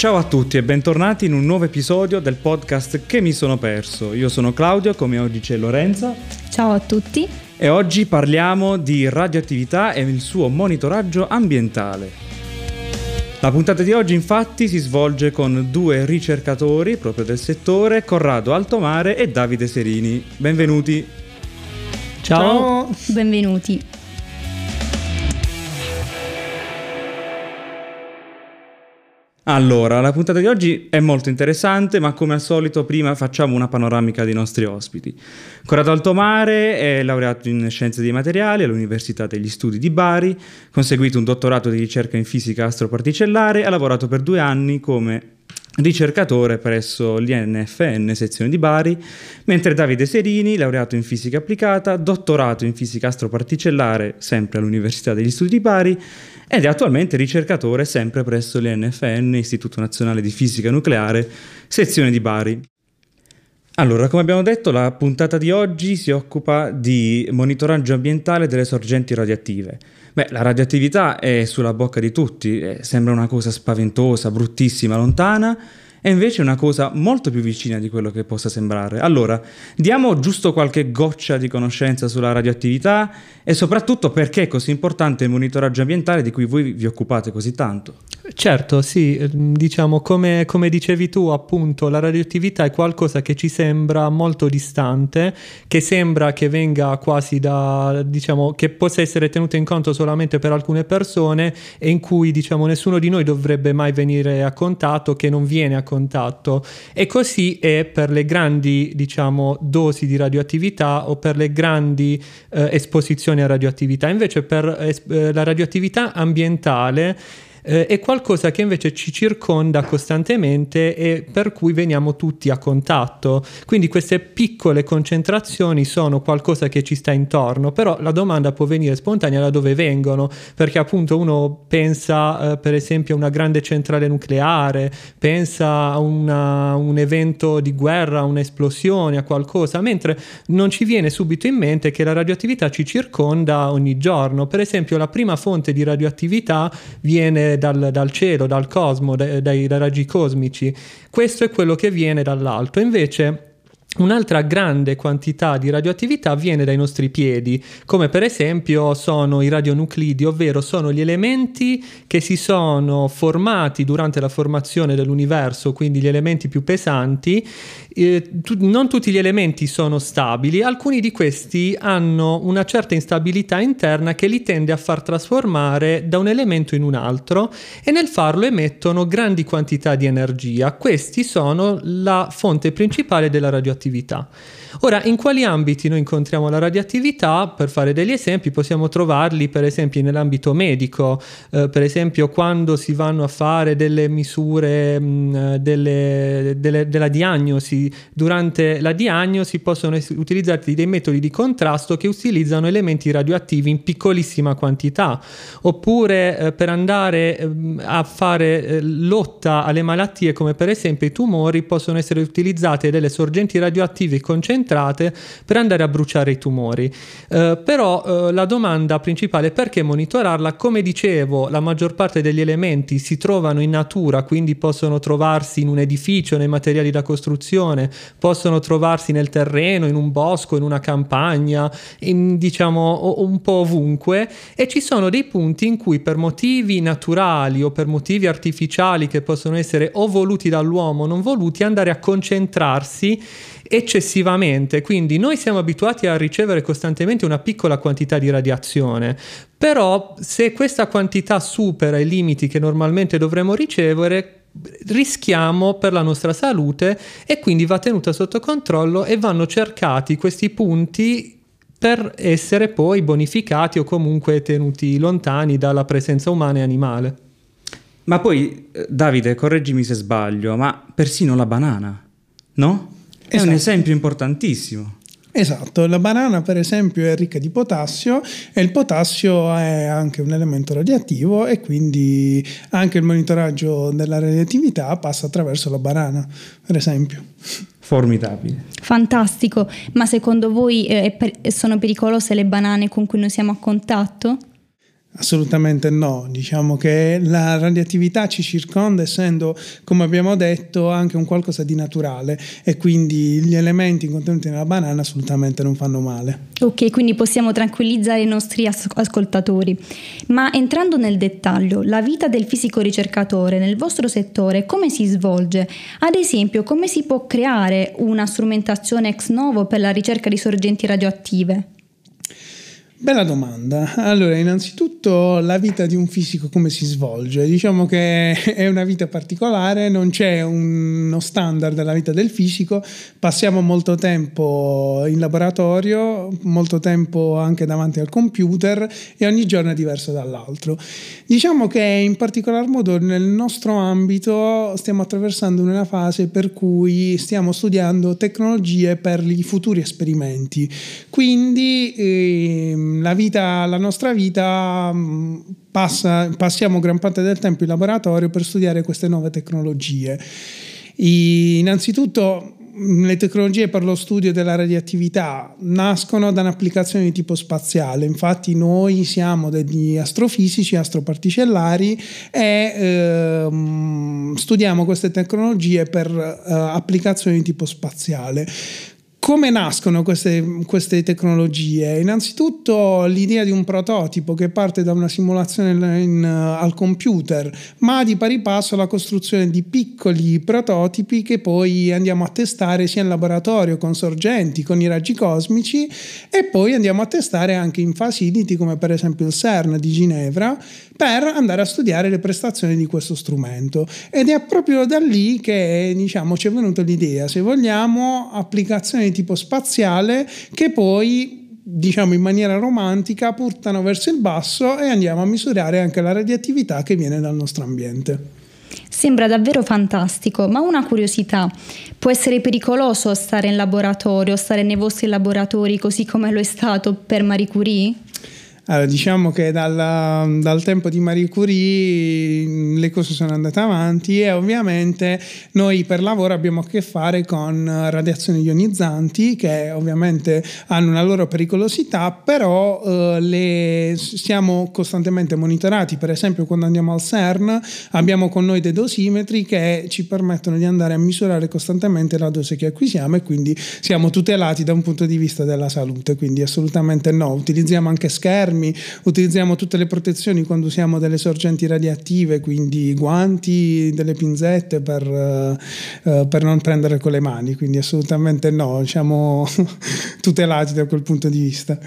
Ciao a tutti e bentornati in un nuovo episodio del podcast Che mi sono perso. Io sono Claudio, come oggi c'è Lorenza. Ciao a tutti. E oggi parliamo di radioattività e il suo monitoraggio ambientale. La puntata di oggi infatti si svolge con due ricercatori proprio del settore, Corrado Altomare e Davide Serini. Benvenuti. Ciao. Ciao. Benvenuti. Allora, la puntata di oggi è molto interessante, ma come al solito prima facciamo una panoramica dei nostri ospiti. Corrado Altomare è laureato in Scienze dei Materiali all'Università degli Studi di Bari, conseguito un dottorato di ricerca in fisica astroparticellare ha lavorato per due anni come ricercatore presso l'INFN sezione di Bari, mentre Davide Serini, laureato in fisica applicata, dottorato in fisica astroparticellare sempre all'Università degli Studi di Bari ed è attualmente ricercatore sempre presso l'INFN, Istituto Nazionale di Fisica Nucleare, sezione di Bari. Allora, come abbiamo detto, la puntata di oggi si occupa di monitoraggio ambientale delle sorgenti radioattive. Beh, la radioattività è sulla bocca di tutti, eh, sembra una cosa spaventosa, bruttissima, lontana, è invece una cosa molto più vicina di quello che possa sembrare. Allora, diamo giusto qualche goccia di conoscenza sulla radioattività e soprattutto perché è così importante il monitoraggio ambientale di cui voi vi occupate così tanto. Certo, sì, ehm, diciamo come, come, dicevi tu, appunto, la radioattività è qualcosa che ci sembra molto distante, che sembra che venga quasi da, diciamo, che possa essere tenuto in conto solamente per alcune persone e in cui, diciamo, nessuno di noi dovrebbe mai venire a contatto, che non viene a contatto. E così è per le grandi, diciamo, dosi di radioattività o per le grandi eh, esposizioni a radioattività. Invece per eh, la radioattività ambientale eh, è qualcosa che invece ci circonda costantemente e per cui veniamo tutti a contatto. Quindi queste piccole concentrazioni sono qualcosa che ci sta intorno, però la domanda può venire spontanea da dove vengono, perché appunto uno pensa eh, per esempio a una grande centrale nucleare, pensa a una, un evento di guerra, un'esplosione, a qualcosa, mentre non ci viene subito in mente che la radioattività ci circonda ogni giorno. Per esempio la prima fonte di radioattività viene dal, dal cielo, dal cosmo, dai, dai raggi cosmici. Questo è quello che viene dall'alto. Invece Un'altra grande quantità di radioattività viene dai nostri piedi, come per esempio sono i radionuclidi, ovvero sono gli elementi che si sono formati durante la formazione dell'universo, quindi gli elementi più pesanti. Eh, tu, non tutti gli elementi sono stabili, alcuni di questi hanno una certa instabilità interna che li tende a far trasformare da un elemento in un altro e nel farlo emettono grandi quantità di energia. Questi sono la fonte principale della radioattività radioattività. Ora, in quali ambiti noi incontriamo la radioattività? Per fare degli esempi, possiamo trovarli per esempio nell'ambito medico, eh, per esempio quando si vanno a fare delle misure mh, mm, delle, delle, della diagnosi. Durante la diagnosi possono essere utilizzati dei metodi di contrasto che utilizzano elementi radioattivi in piccolissima quantità, oppure eh, per andare eh, a fare eh, lotta alle malattie come per esempio i tumori possono essere utilizzate delle sorgenti radioattive concentrate concentrate per andare a bruciare i tumori. Eh, però eh, la domanda principale è perché monitorarla? Come dicevo, la maggior parte degli elementi si trovano in natura, quindi possono trovarsi in un edificio, nei materiali da costruzione, possono trovarsi nel terreno, in un bosco, in una campagna, in, diciamo un po' ovunque e ci sono dei punti in cui per motivi naturali o per motivi artificiali che possono essere o voluti dall'uomo o non voluti andare a concentrarsi eccessivamente, quindi noi siamo abituati a ricevere costantemente una piccola quantità di radiazione, però se questa quantità supera i limiti che normalmente dovremmo ricevere, rischiamo per la nostra salute e quindi va tenuta sotto controllo e vanno cercati questi punti per essere poi bonificati o comunque tenuti lontani dalla presenza umana e animale. Ma poi, eh, Davide, correggimi se sbaglio, ma persino la banana, no? È esatto. un esempio importantissimo. Esatto, la banana per esempio è ricca di potassio e il potassio è anche un elemento radioattivo e quindi anche il monitoraggio della radioattività passa attraverso la banana, per esempio. Formidabile. Fantastico, ma secondo voi eh, per- sono pericolose le banane con cui noi siamo a contatto? Assolutamente no, diciamo che la radioattività ci circonda essendo, come abbiamo detto, anche un qualcosa di naturale e quindi gli elementi contenuti nella banana assolutamente non fanno male. Ok, quindi possiamo tranquillizzare i nostri as- ascoltatori. Ma entrando nel dettaglio, la vita del fisico ricercatore nel vostro settore come si svolge? Ad esempio, come si può creare una strumentazione ex novo per la ricerca di sorgenti radioattive? Bella domanda. Allora, innanzitutto la vita di un fisico come si svolge? Diciamo che è una vita particolare, non c'è uno standard della vita del fisico, passiamo molto tempo in laboratorio, molto tempo anche davanti al computer e ogni giorno è diverso dall'altro. Diciamo che in particolar modo nel nostro ambito stiamo attraversando una fase per cui stiamo studiando tecnologie per i futuri esperimenti. Quindi eh, la, vita, la nostra vita mm, passa, passiamo gran parte del tempo in laboratorio per studiare queste nuove tecnologie. Innanzitutto mm, le tecnologie per lo studio della radioattività nascono da un'applicazione di tipo spaziale, infatti noi siamo degli astrofisici, astroparticellari e ehm, studiamo queste tecnologie per eh, applicazioni di tipo spaziale. Come nascono queste, queste, tecnologie? Innanzitutto l'idea di un prototipo che parte da una simulazione in, in, al computer, ma di pari passo la costruzione di piccoli prototipi che poi andiamo a testare sia in laboratorio con sorgenti, con i raggi cosmici e poi andiamo a testare anche in facility come per esempio il CERN di Ginevra per andare a studiare le prestazioni di questo strumento. Ed è proprio da lì che diciamo, ci è venuta l'idea, se vogliamo, applicazioni di tipo spaziale che poi diciamo in maniera romantica portano verso il basso e andiamo a misurare anche la radioattività che viene dal nostro ambiente. Sembra davvero fantastico, ma una curiosità, può essere pericoloso stare in laboratorio, stare nei vostri laboratori così come lo è stato per Marie Curie? Allora, diciamo che dalla, dal tempo di Marie Curie le cose sono andate avanti e ovviamente noi per lavoro abbiamo a che fare con radiazioni ionizzanti che ovviamente hanno una loro pericolosità, però eh, le, siamo costantemente monitorati. Per esempio quando andiamo al CERN abbiamo con noi dei dosimetri che ci permettono di andare a misurare costantemente la dose che acquisiamo e quindi siamo tutelati da un punto di vista della salute, quindi assolutamente no. Utilizziamo anche schermi armi, utilizziamo tutte le protezioni quando usiamo delle sorgenti radioattive, quindi guanti, delle pinzette per, uh, per non prendere con le mani, quindi assolutamente no, siamo tutelati da quel punto di vista.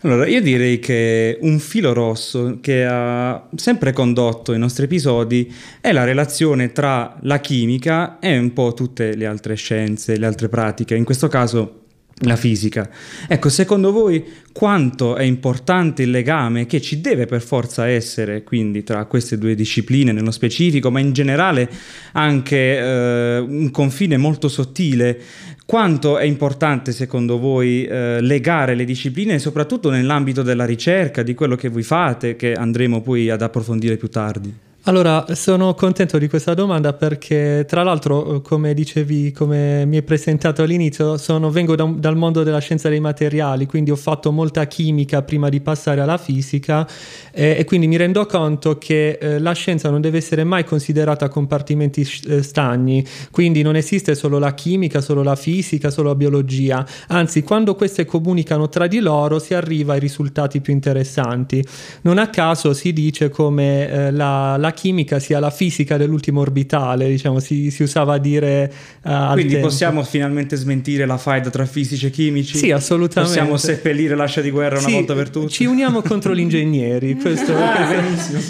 Allora, io direi che un filo rosso che ha sempre condotto i nostri episodi è la relazione tra la chimica e un po' tutte le altre scienze, le altre pratiche. In questo caso la fisica. Ecco, secondo voi quanto è importante il legame che ci deve per forza essere quindi tra queste due discipline nello specifico, ma in generale anche eh, un confine molto sottile? Quanto è importante secondo voi eh, legare le discipline, soprattutto nell'ambito della ricerca, di quello che voi fate, che andremo poi ad approfondire più tardi? Allora, sono contento di questa domanda perché, tra l'altro, come dicevi, come mi hai presentato all'inizio, sono, vengo da, dal mondo della scienza dei materiali, quindi ho fatto molta chimica prima di passare alla fisica eh, e quindi mi rendo conto che eh, la scienza non deve essere mai considerata compartimenti eh, stagni, quindi non esiste solo la chimica, solo la fisica, solo la biologia, anzi, quando queste comunicano tra di loro si arriva ai risultati più interessanti. Non a caso si dice come eh, la, la chimica sia la fisica dell'ultimo orbitale, diciamo, si, si usava a dire uh, Quindi possiamo finalmente smentire la faida tra fisici e chimici? Sì, assolutamente. Possiamo seppellire l'ascia di guerra una sì, volta per tutte? Ci uniamo contro gli ingegneri, questo, ah, benissimo.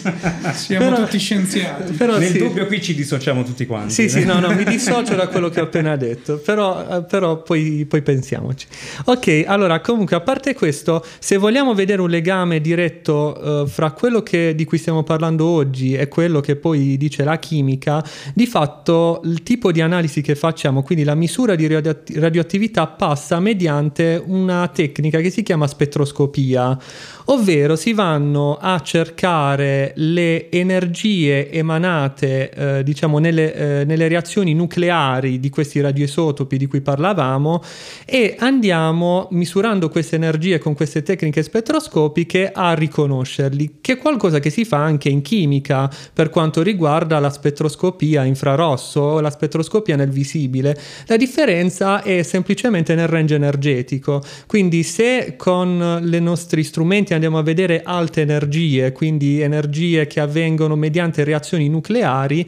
Siamo però, tutti scienziati. Però, Nel sì. dubbio qui ci dissociamo tutti quanti. Sì, sì, no, no, mi dissocio da quello che ho appena detto, però, eh, però poi, poi pensiamoci. Ok, allora comunque a parte questo, se vogliamo vedere un legame diretto uh, fra quello che, di cui stiamo parlando oggi e quello che poi dice la chimica, di fatto il tipo di analisi che facciamo, quindi la misura di radioattività passa mediante una tecnica che si chiama spettroscopia ovvero si vanno a cercare le energie emanate eh, diciamo nelle, eh, nelle, reazioni nucleari di questi radioisotopi di cui parlavamo e andiamo misurando queste energie con queste tecniche spettroscopiche a riconoscerli, che è qualcosa che si fa anche in chimica per quanto riguarda la spettroscopia infrarosso o la spettroscopia nel visibile. La differenza è semplicemente nel range energetico, quindi se con i nostri strumenti andiamo a vedere alte energie, quindi energie che avvengono mediante reazioni nucleari,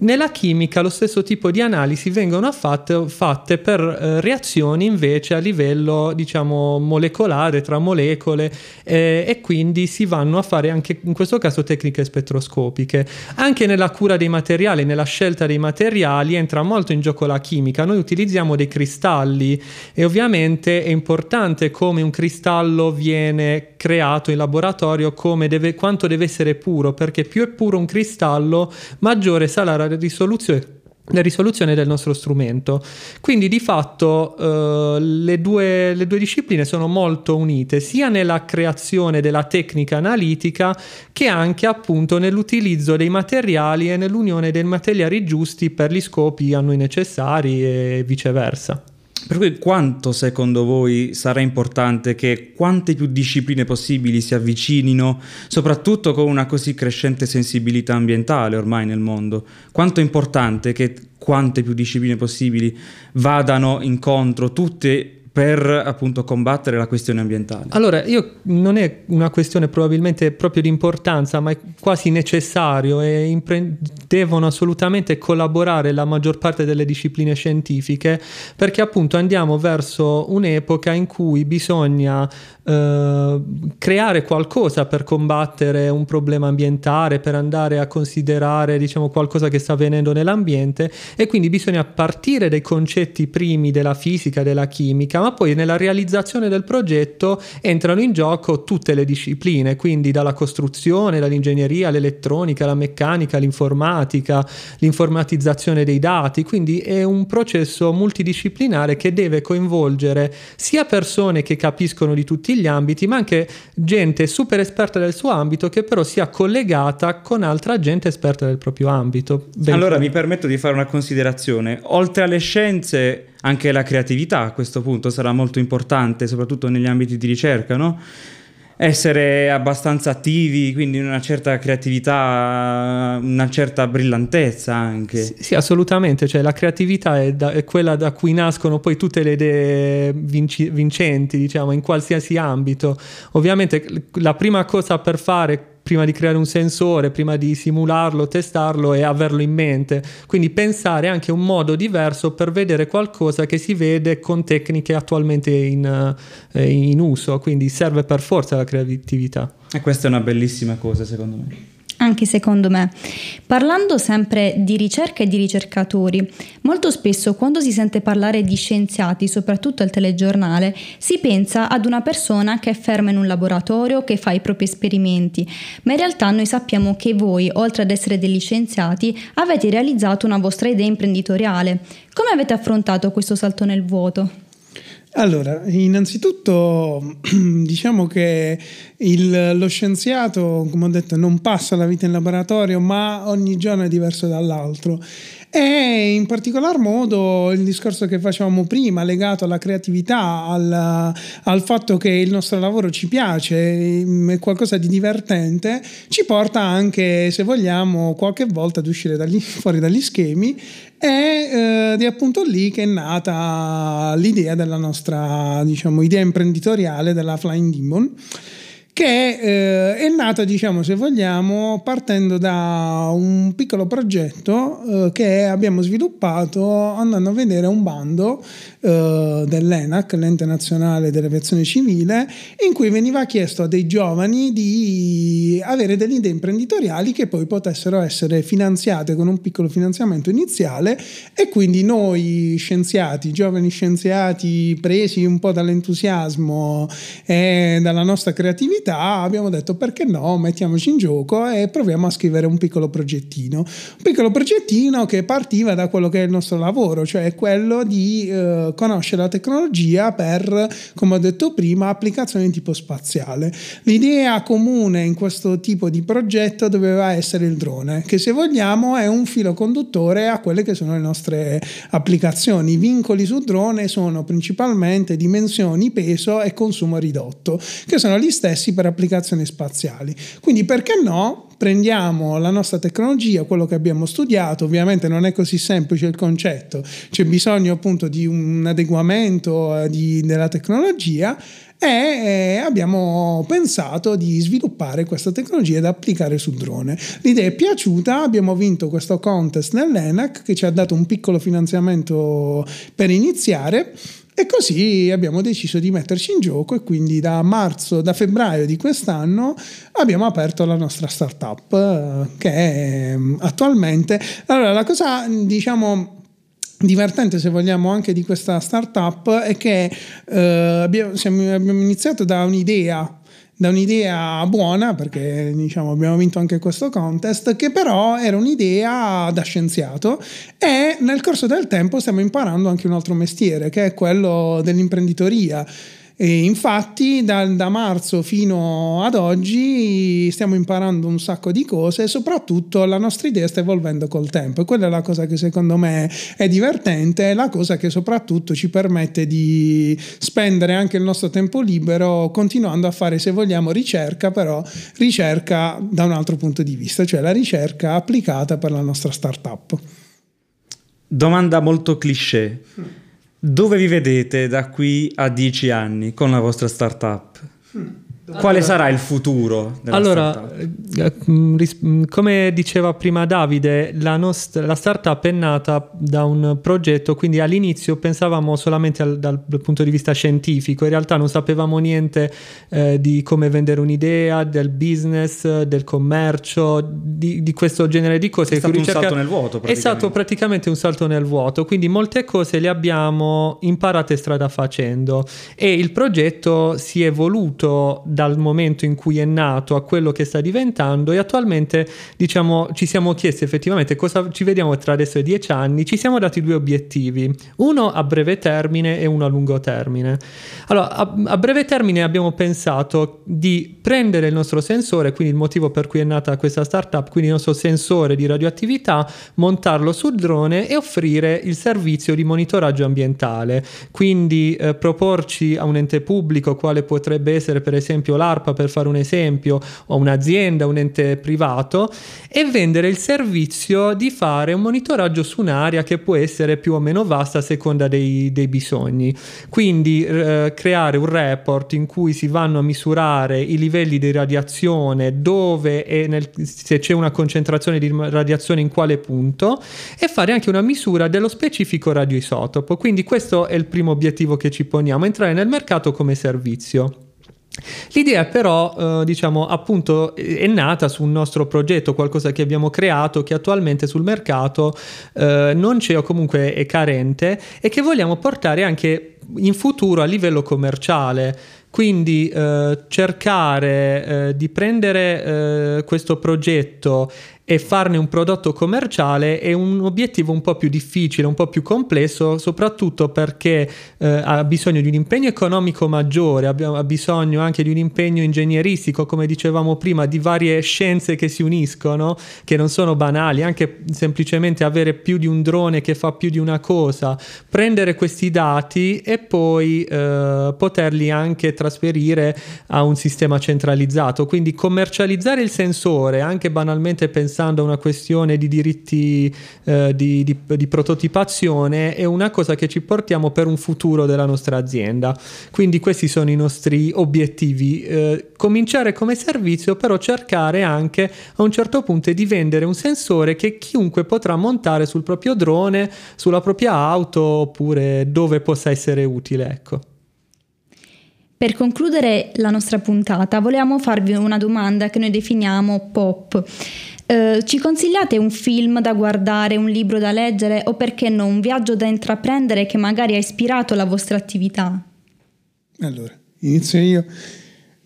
nella chimica lo stesso tipo di analisi vengono fatte, fatte per eh, reazioni invece a livello diciamo molecolare tra molecole eh, e quindi si vanno a fare anche in questo caso tecniche spettroscopiche. Anche nella cura dei materiali, nella scelta dei materiali entra molto in gioco la chimica. Noi utilizziamo dei cristalli e ovviamente è importante come un cristallo viene creato in laboratorio, deve, quanto deve essere puro, perché più è puro un cristallo, maggiore sarà la risoluzione la risoluzione del nostro strumento. Quindi di fatto eh, le, due, le, due, discipline sono molto unite sia nella creazione della tecnica analitica che anche appunto nell'utilizzo dei materiali e nell'unione dei materiali giusti per gli scopi a noi necessari e viceversa. Per cui quanto secondo voi sarà importante che quante più discipline possibili si avvicinino, soprattutto con una così crescente sensibilità ambientale ormai nel mondo? Quanto è importante che quante più discipline possibili vadano incontro tutte per appunto combattere la questione ambientale? Allora, io non è una questione probabilmente proprio di importanza, ma è quasi necessario e impre- devono assolutamente collaborare la maggior parte delle discipline scientifiche perché appunto andiamo verso un'epoca in cui bisogna eh, creare qualcosa per combattere un problema ambientale, per andare a considerare diciamo qualcosa che sta avvenendo nell'ambiente e quindi bisogna partire dai concetti primi della fisica, della chimica, ma poi nella realizzazione del progetto entrano in gioco tutte le discipline, quindi dalla costruzione, dall'ingegneria, l'elettronica, la meccanica, l'informatica, l'informatizzazione dei dati, quindi è un processo multidisciplinare che deve coinvolgere sia persone che capiscono di tutti gli ambiti, ma anche gente super esperta del suo ambito che però sia collegata con altra gente esperta del proprio ambito. Ben allora fuori. mi permetto di fare una considerazione. Oltre alle scienze, anche la creatività a questo punto sarà molto importante, soprattutto negli ambiti di ricerca, no? essere abbastanza attivi, quindi una certa creatività, una certa brillantezza anche. Sì, sì assolutamente, cioè la creatività è, da, è, quella da cui nascono poi tutte le idee vinci, vincenti, diciamo, in qualsiasi ambito. Ovviamente la prima cosa per fare prima di creare un sensore, prima di simularlo, testarlo e averlo in mente. Quindi pensare anche a un modo diverso per vedere qualcosa che si vede con tecniche attualmente in, eh, in uso. Quindi serve per forza la creatività. E questa è una bellissima cosa secondo me anche secondo me. Parlando sempre di ricerca e di ricercatori, molto spesso quando si sente parlare di scienziati, soprattutto al telegiornale, si pensa ad una persona che è ferma in un laboratorio, che fa i propri esperimenti, ma in realtà noi sappiamo che voi, oltre ad essere degli scienziati, avete realizzato una vostra idea imprenditoriale. Come avete affrontato questo salto nel vuoto? Allora, innanzitutto diciamo che il, lo scienziato, come ho detto, non passa la vita in laboratorio, ma ogni giorno è diverso dall'altro. E in particolar modo il discorso che facevamo prima, legato alla creatività, al, al fatto che il nostro lavoro ci piace, è qualcosa di divertente, ci porta anche, se vogliamo, qualche volta ad uscire dagli, fuori dagli schemi e eh, è appunto lì che è nata l'idea della nostra diciamo, idea imprenditoriale della Flying Demon che eh, è nata, diciamo, se vogliamo, partendo da un piccolo progetto eh, che abbiamo sviluppato andando a vedere un bando eh, dell'ENAC, l'ente nazionale dell'aviazione civile, in cui veniva chiesto a dei giovani di avere delle idee imprenditoriali che poi potessero essere finanziate con un piccolo finanziamento iniziale e quindi noi scienziati, giovani scienziati presi un po' dall'entusiasmo e dalla nostra creatività abbiamo detto perché no, mettiamoci in gioco e proviamo a scrivere un piccolo progettino. Un piccolo progettino che partiva da quello che è il nostro lavoro, cioè quello di eh, conoscere la tecnologia per, come ho detto prima, applicazioni di tipo spaziale. L'idea comune in questo tipo di progetto doveva essere il drone, che se vogliamo è un filo conduttore a quelle che sono le nostre applicazioni. I vincoli sul drone sono principalmente dimensioni, peso e consumo ridotto, che sono gli stessi per applicazioni spaziali. Quindi perché no? prendiamo la nostra tecnologia, quello che abbiamo studiato, ovviamente non è così semplice il concetto, c'è bisogno appunto di un adeguamento eh, di, della tecnologia e eh, abbiamo pensato di sviluppare questa tecnologia da applicare sul drone. L'idea è piaciuta, abbiamo vinto questo contest nell'ENAC che ci ha dato un piccolo finanziamento per iniziare e così abbiamo deciso di metterci in gioco e quindi da marzo, da febbraio di quest'anno abbiamo aperto la nostra startup eh, che è mm, attualmente... Allora la cosa diciamo divertente se vogliamo anche di questa startup è che eh, abbiamo, siamo, abbiamo iniziato da un'idea da un'idea buona, perché diciamo, abbiamo vinto anche questo contest, che però era un'idea da scienziato e nel corso del tempo stiamo imparando anche un altro mestiere, che è quello dell'imprenditoria. E infatti da, da, marzo fino ad oggi stiamo imparando un sacco di cose e soprattutto la nostra idea sta evolvendo col tempo e quella è la cosa che secondo me è divertente, è la cosa che soprattutto ci permette di spendere anche il nostro tempo libero continuando a fare se vogliamo ricerca, però ricerca da un altro punto di vista, cioè la ricerca applicata per la nostra startup. Domanda molto cliché. Dove vi vedete da qui a dieci anni con la vostra startup? Hmm. Quale sarà il futuro? allora, eh, mm, mm, come diceva prima Davide, la, nostra, la startup è nata da un progetto, quindi all'inizio pensavamo solamente al, dal punto di vista scientifico, in realtà non sapevamo niente eh, di come vendere un'idea, del business, del commercio, di, di questo genere di cose. È stato ricerca... un salto nel vuoto. È stato praticamente un salto nel vuoto, quindi molte cose le abbiamo imparate strada facendo e il progetto si è evoluto dal momento in cui è nato a quello che sta diventando e attualmente diciamo ci siamo chiesti effettivamente cosa ci vediamo tra adesso e dieci anni, ci siamo dati due obiettivi, uno a breve termine e uno a lungo termine. Allora, a, a breve termine abbiamo pensato di prendere il nostro sensore, quindi il motivo per cui è nata questa startup, quindi il nostro sensore di radioattività, montarlo sul drone e offrire il servizio di monitoraggio ambientale, quindi eh, proporci a un ente pubblico quale potrebbe essere per esempio esempio l'ARPA per fare un esempio, o un'azienda, un ente privato, e vendere il servizio di fare un monitoraggio su un'area che può essere più o meno vasta a seconda dei, dei bisogni. Quindi eh, creare un report in cui si vanno a misurare i livelli di radiazione, dove e nel, se c'è una concentrazione di radiazione in quale punto, e fare anche una misura dello specifico radioisotopo. Quindi questo è il primo obiettivo che ci poniamo, entrare nel mercato come servizio. L'idea però, eh, diciamo, appunto è nata su un nostro progetto, qualcosa che abbiamo creato, che attualmente sul mercato eh, non c'è o comunque è carente e che vogliamo portare anche in futuro a livello commerciale. Quindi eh, cercare eh, di prendere eh, questo progetto e farne un prodotto commerciale è un obiettivo un po' più difficile, un po' più complesso, soprattutto perché eh, ha bisogno di un impegno economico maggiore, ha bisogno anche di un impegno ingegneristico, come dicevamo prima, di varie scienze che si uniscono, che non sono banali, anche semplicemente avere più di un drone che fa più di una cosa, prendere questi dati e poi eh, poterli anche trasferire a un sistema centralizzato, quindi commercializzare il sensore, anche banalmente pensare pensando a una questione di diritti eh, di, di, di, prototipazione è una cosa che ci portiamo per un futuro della nostra azienda. Quindi questi sono i nostri obiettivi. Eh, cominciare come servizio, però cercare anche a un certo punto di vendere un sensore che chiunque potrà montare sul proprio drone, sulla propria auto oppure dove possa essere utile. Ecco. Per concludere la nostra puntata, volevamo farvi una domanda che noi definiamo pop. Eh, ci consigliate un film da guardare, un libro da leggere o perché no, un viaggio da intraprendere che magari ha ispirato la vostra attività? Allora, inizio io.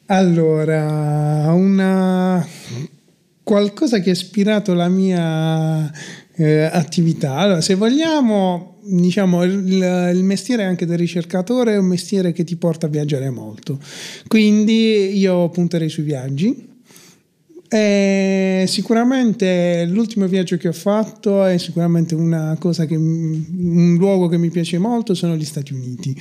Allora, una qualcosa che ha ispirato la mia eh, attività. Allora, se vogliamo, diciamo, il, il, mestiere anche del ricercatore è un mestiere che ti porta a viaggiare molto. Quindi io punterei sui viaggi eh, sicuramente l'ultimo viaggio che ho fatto è sicuramente una cosa che un luogo che mi piace molto sono gli Stati Uniti.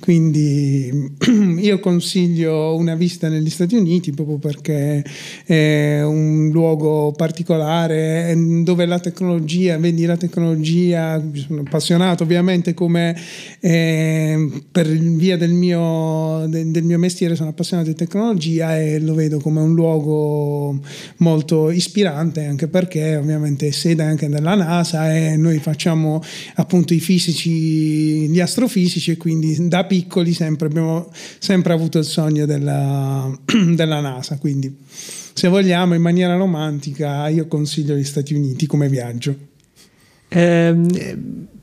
Quindi io consiglio una visita negli Stati Uniti proprio perché è un luogo particolare dove la tecnologia, vedi la tecnologia, sono appassionato ovviamente come eh, per via del mio, de, del mio mestiere sono appassionato di tecnologia e lo vedo come un luogo molto ispirante anche perché ovviamente è sede anche della NASA e noi facciamo appunto i fisici, gli astrofisici e quindi da piccoli sempre abbiamo sempre avuto il sogno della, della NASA, quindi se vogliamo in maniera romantica io consiglio gli Stati Uniti come viaggio. Eh,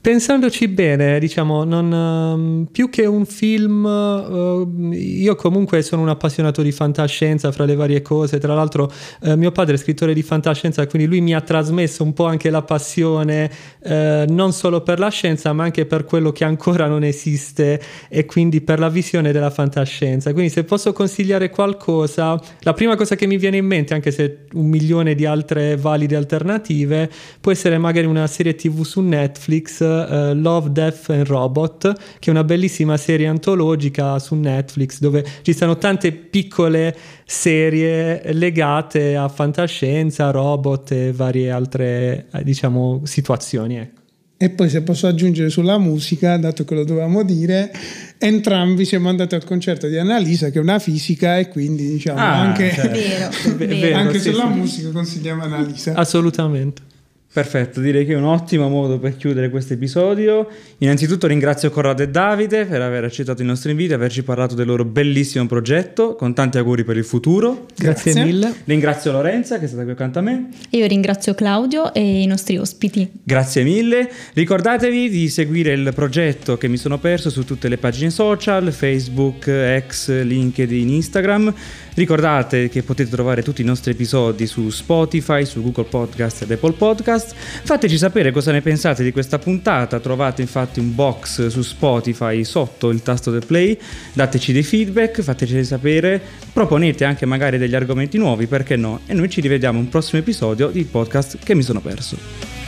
Pensandoci bene, diciamo, non, um, più che un film, uh, io comunque sono un appassionato di fantascienza fra le varie cose, tra l'altro uh, mio padre è scrittore di fantascienza, quindi lui mi ha trasmesso un po' anche la passione uh, non solo per la scienza, ma anche per quello che ancora non esiste e quindi per la visione della fantascienza. Quindi se posso consigliare qualcosa, la prima cosa che mi viene in mente, anche se un milione di altre valide alternative, può essere magari una serie tv su Netflix uh, Love, Death and Robot, che è una bellissima serie antologica su Netflix dove ci sono tante piccole serie legate a fantascienza, robot e varie altre, eh, diciamo, situazioni. Ecco. E poi se posso aggiungere sulla musica, dato che lo dovevamo dire, entrambi siamo andati al concerto di Annalisa, che è una fisica, e quindi diciamo ah, anche, certo. vero, vero, anche sì, sulla sì. musica consigliamo Annalisa. Assolutamente. Perfetto, direi che è un ottimo modo per chiudere questo episodio. Innanzitutto ringrazio Corrado e Davide per aver accettato il nostro invito e averci parlato del loro bellissimo progetto, con tanti auguri per il futuro. Grazie, Grazie. mille. Ringrazio Lorenza che è stata qui accanto a me. Io ringrazio Claudio e i nostri ospiti. Grazie mille. Ricordatevi di seguire il progetto che mi sono perso su tutte le pagine social, Facebook, X, LinkedIn, Instagram. Ricordate che potete trovare tutti i nostri episodi su Spotify, su Google Podcast ed Apple Podcast. Fateci sapere cosa ne pensate di questa puntata. Trovate infatti un box su Spotify sotto il tasto del play. Dateci dei feedback, fateci sapere. Proponete anche magari degli argomenti nuovi, perché no? E noi ci rivediamo in un prossimo episodio di podcast che mi sono perso.